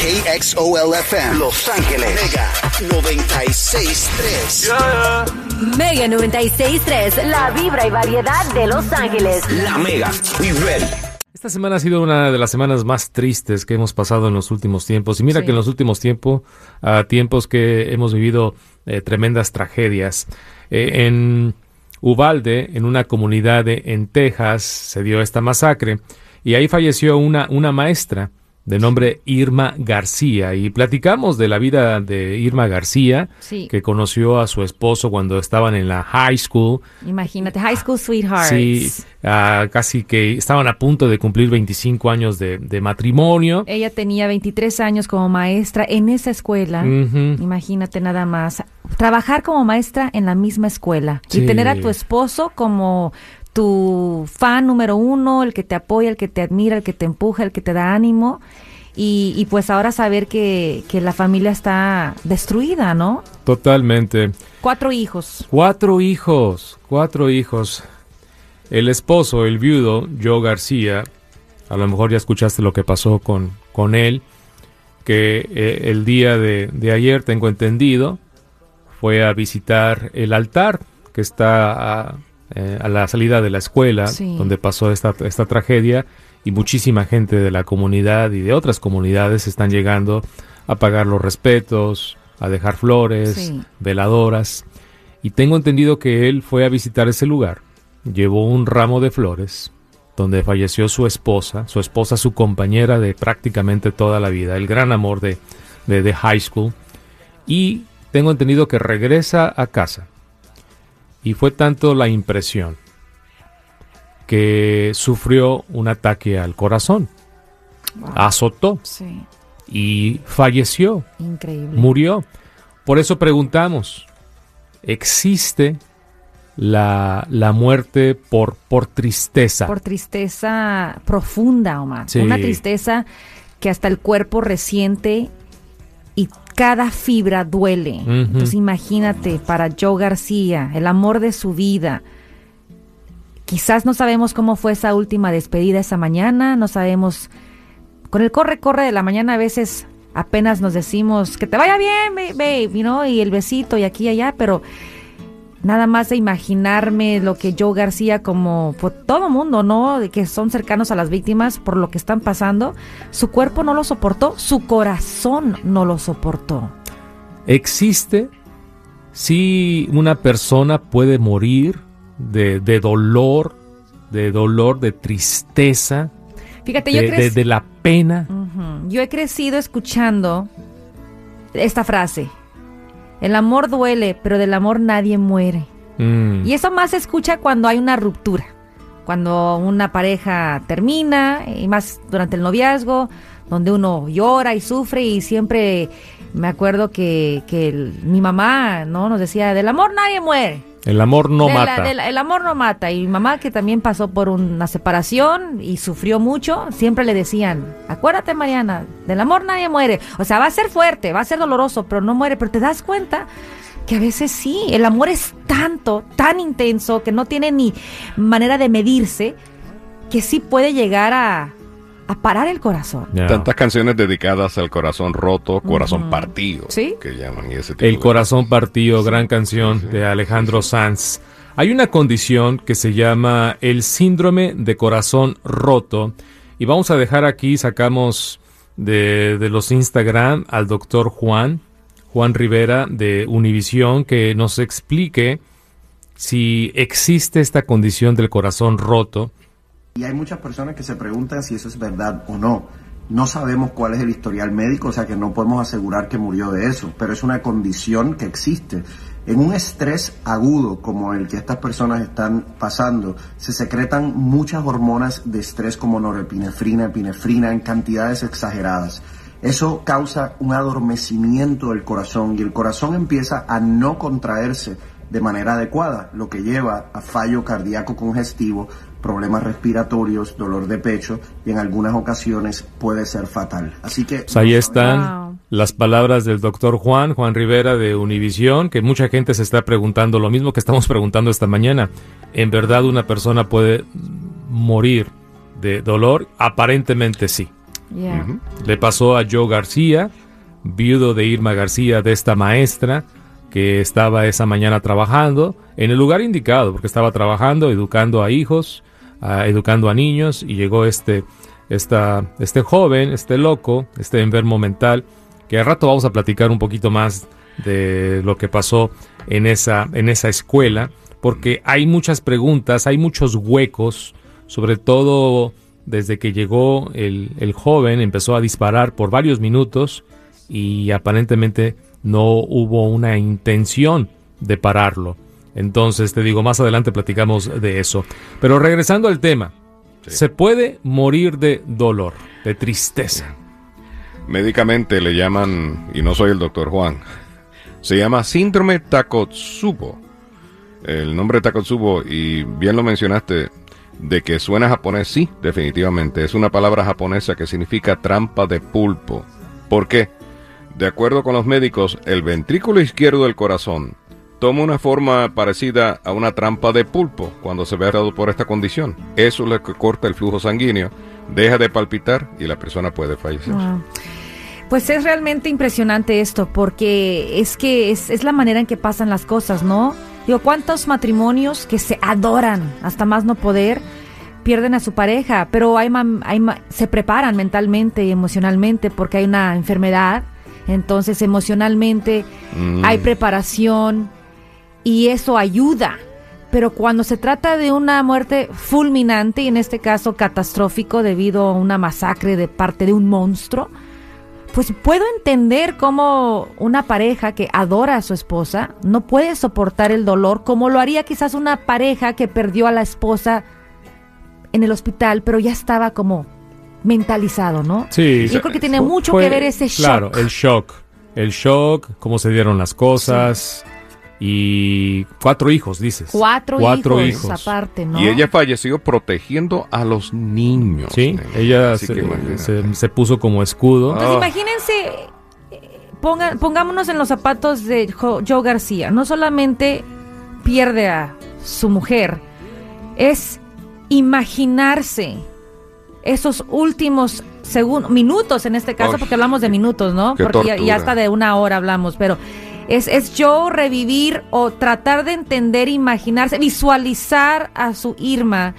KXOLFM Los Ángeles Mega 96.3 Mega 96.3, la vibra y variedad de Los Ángeles. La Mega, we ready. Esta semana ha sido una de las semanas más tristes que hemos pasado en los últimos tiempos. Y mira Sí. que en los últimos tiempos, ah, tiempos que hemos vivido eh, tremendas tragedias. Eh, en Uvalde, en una comunidad de- en Texas, se dio esta masacre. Y ahí falleció una, una maestra de nombre Irma García. Y platicamos de la vida de Irma García, Sí. que conoció a su esposo cuando estaban en la high school. Imagínate, High School Sweethearts. Sí, ah, casi que estaban a punto de cumplir 25 años de, de matrimonio. Ella tenía 23 años como maestra en esa escuela. Imagínate nada más. Trabajar como maestra en la misma escuela Sí. y tener a tu esposo como tu fan número uno, el que te apoya, el que te admira, el que te empuja, el que te da ánimo. Y, y pues ahora saber que, que la familia está destruida, ¿no? Totalmente. Cuatro hijos. Cuatro hijos, cuatro hijos. El esposo, el viudo, Joe García, a lo mejor ya escuchaste lo que pasó con, con él, que eh, el día de, de ayer, tengo entendido, fue a visitar el altar que está a, eh, a la salida de la escuela, Sí. donde pasó esta, esta tragedia, y muchísima gente de la comunidad y de otras comunidades están llegando a pagar los respetos, a dejar flores, Sí. veladoras. Y tengo entendido que él fue a visitar ese lugar, llevó un ramo de flores, donde falleció su esposa, su esposa, su compañera de prácticamente toda la vida, el gran amor de, de, de high school. Y tengo entendido que regresa a casa. Y fue tanto la impresión que sufrió un ataque al corazón, azotó Sí, y falleció, increíble. murió. Por eso preguntamos, ¿existe la, la muerte por, por tristeza? por tristeza profunda, Omar. Sí. Una tristeza que hasta el cuerpo resiente cada fibra duele. Entonces imagínate, para Joe García, el amor de su vida. Quizás no sabemos cómo fue esa última despedida esa mañana, no sabemos. Con el corre-corre de la mañana a veces apenas nos decimos que te vaya bien, ba- babe, ¿no? Y el besito y aquí y allá, pero nada más de imaginarme lo que Joe García, como por todo mundo, ¿no? De que son cercanos a las víctimas por lo que están pasando, su cuerpo no lo soportó, su corazón no lo soportó. ¿Existe si una persona puede morir de, de dolor, de dolor, de tristeza, Fíjate, yo de, de- creo de la pena? Yo he crecido escuchando esta frase. El amor duele, pero del amor nadie muere. Mm, Y eso más se escucha cuando hay una ruptura. Cuando una pareja termina, y más durante el noviazgo, donde uno llora y sufre y siempre me acuerdo que, que el- mi mamá no nos decía, del amor nadie muere. El amor no De la- mata. de la- el amor no mata. Y mi mamá, que también pasó por una separación y sufrió mucho, siempre le decían, acuérdate Mariana, del amor nadie muere. O sea, va a ser fuerte, va a ser doloroso, pero no muere. Pero te das cuenta que a veces sí, el amor es tanto, tan intenso, que no tiene ni manera de medirse, que sí puede llegar a, a parar el corazón. Tantas canciones dedicadas al corazón roto, corazón partido, Sí. que llaman y ese tipo El de- corazón partido, gran canción de Alejandro Sanz. Hay una condición que se llama el síndrome de corazón roto. Y vamos a dejar aquí, sacamos de, de los Instagram al doctor Juan, Juan Rivera de Univisión, que nos explique si existe esta condición del corazón roto. Y hay muchas personas que se preguntan si eso es verdad o no. No sabemos cuál es el historial médico, o sea que no podemos asegurar que murió de eso, pero es una condición que existe. En un estrés agudo como el que estas personas están pasando, se secretan muchas hormonas de estrés como norepinefrina, epinefrina en cantidades exageradas. Eso causa un adormecimiento del corazón y el corazón empieza a no contraerse de manera adecuada, lo que lleva a fallo cardíaco congestivo, problemas respiratorios, dolor de pecho y en algunas ocasiones puede ser fatal. Así que Pues ahí están Wow. las palabras del doctor Juan, Juan Rivera de Univisión, que mucha gente se está preguntando lo mismo que estamos preguntando esta mañana. ¿En verdad una persona puede morir de dolor? Aparentemente sí. Yeah. Le pasó a Joe García, viudo de Irma García, de esta maestra que estaba esa mañana trabajando en el lugar indicado, porque estaba trabajando, educando a hijos, educando a niños, y llegó este, esta, este joven, este loco, este enfermo mental, que al rato vamos a platicar un poquito más de lo que pasó en esa, en esa escuela, porque hay muchas preguntas, hay muchos huecos, sobre todo desde que llegó el, el joven, empezó a disparar por varios minutos y aparentemente no hubo una intención de pararlo. Entonces, te digo, más adelante platicamos de eso. Pero regresando al tema, se puede morir de dolor, de tristeza. Médicamente le llaman, y no soy el doctor Juan, se llama síndrome Takotsubo. El nombre Takotsubo, y bien lo mencionaste, de que suena japonés, sí, definitivamente. Es una palabra japonesa que significa trampa de pulpo. ¿Por qué? De acuerdo con los médicos, el ventrículo izquierdo del corazón toma una forma parecida a una trampa de pulpo cuando se ve dado por esta condición. Eso es lo que corta el flujo sanguíneo, deja de palpitar y la persona puede fallecer. Wow. Pues es realmente impresionante esto, porque es que es, es la manera en que pasan las cosas, ¿no? Digo, ¿cuántos matrimonios que se adoran hasta más no poder pierden a su pareja? Pero hay, hay se preparan mentalmente y emocionalmente porque hay una enfermedad. Entonces, emocionalmente Mm. hay preparación y eso ayuda. Pero cuando se trata de una muerte fulminante, y en este caso catastrófico debido a una masacre de parte de un monstruo, pues puedo entender cómo una pareja que adora a su esposa no puede soportar el dolor como lo haría quizás una pareja que perdió a la esposa en el hospital, pero ya estaba como mentalizado, ¿no? Sí. Yo creo que tiene mucho fue- que ver ese shock. Claro, el shock. El shock, cómo se dieron las cosas. Y cuatro hijos, dices. Cuatro, Cuatro hijos, hijos. aparte, ¿no? Y ella falleció protegiendo a los niños. Sí, ella se, puso como escudo. Entonces Ah. imagínense, ponga- pongámonos en los zapatos de Jo- Joe García. No solamente pierde a su mujer, es imaginarse esos últimos segundos, minutos en este caso, porque hablamos de minutos, ¿no? Porque ya, hasta de una hora hablamos, pero es, es Joe revivir o tratar de entender, imaginarse, visualizar a su Irma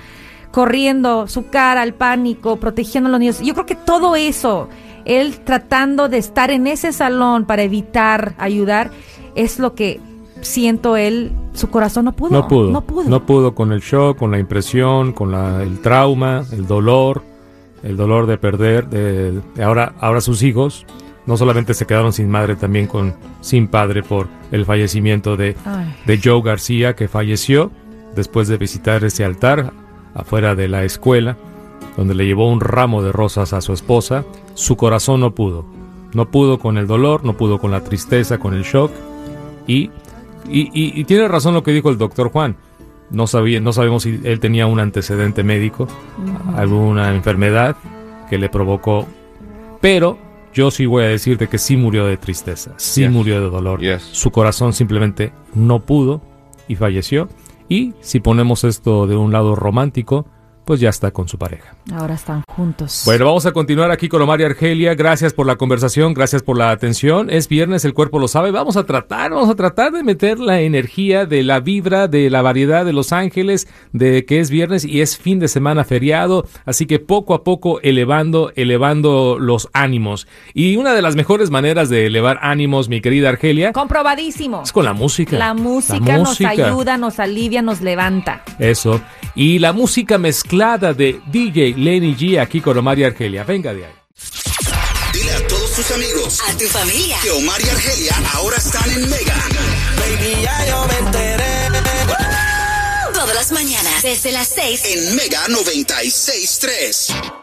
corriendo, su cara, el pánico, protegiendo a los niños. Yo creo que todo eso, él tratando de estar en ese salón para evitar ayudar, es lo que siento él, su corazón no pudo. No pudo. No pudo. No pudo con el shock, con la impresión, con la- el trauma, el dolor, el dolor de perder. De, de ahora, ahora sus hijos no solamente se quedaron sin madre, también con sin padre por el fallecimiento de, Ay. de Joe García, que falleció después de visitar ese altar afuera de la escuela, donde le llevó un ramo de rosas a su esposa. Su corazón no pudo. No pudo con el dolor, no pudo con la tristeza, con el shock. Y, y, y- y tiene razón lo que dijo el doctor Juan. No, sabía, no sabemos si él tenía un antecedente médico, alguna enfermedad que le provocó. Pero yo sí voy a decirte que sí murió de tristeza, sí murió de dolor. Su corazón simplemente no pudo y falleció. Y si ponemos esto de un lado romántico, pues ya está con su pareja. Ahora están juntos. Bueno, vamos a continuar aquí con Omar y Argelia. Gracias por la conversación, gracias por la atención. Es viernes, el cuerpo lo sabe. Vamos a tratar, vamos a tratar de meter la energía de la vibra, de la variedad de Los Ángeles, de que es viernes y es fin de semana feriado. Así que poco a poco elevando, elevando los ánimos. Y una de las mejores maneras de elevar ánimos, mi querida Argelia, Comprobadísimo. es con la música. La música, La nos música. ayuda, nos alivia, nos levanta. Eso. Y la música mezclada de DJ Lenny G aquí con Omar y Argelia. Venga de ahí. Dile a todos tus amigos A tu familia. que Omar y Argelia ahora están en Mega. Baby, ya yo me enteré. Todas las mañanas, desde las 6. En Mega 96.3.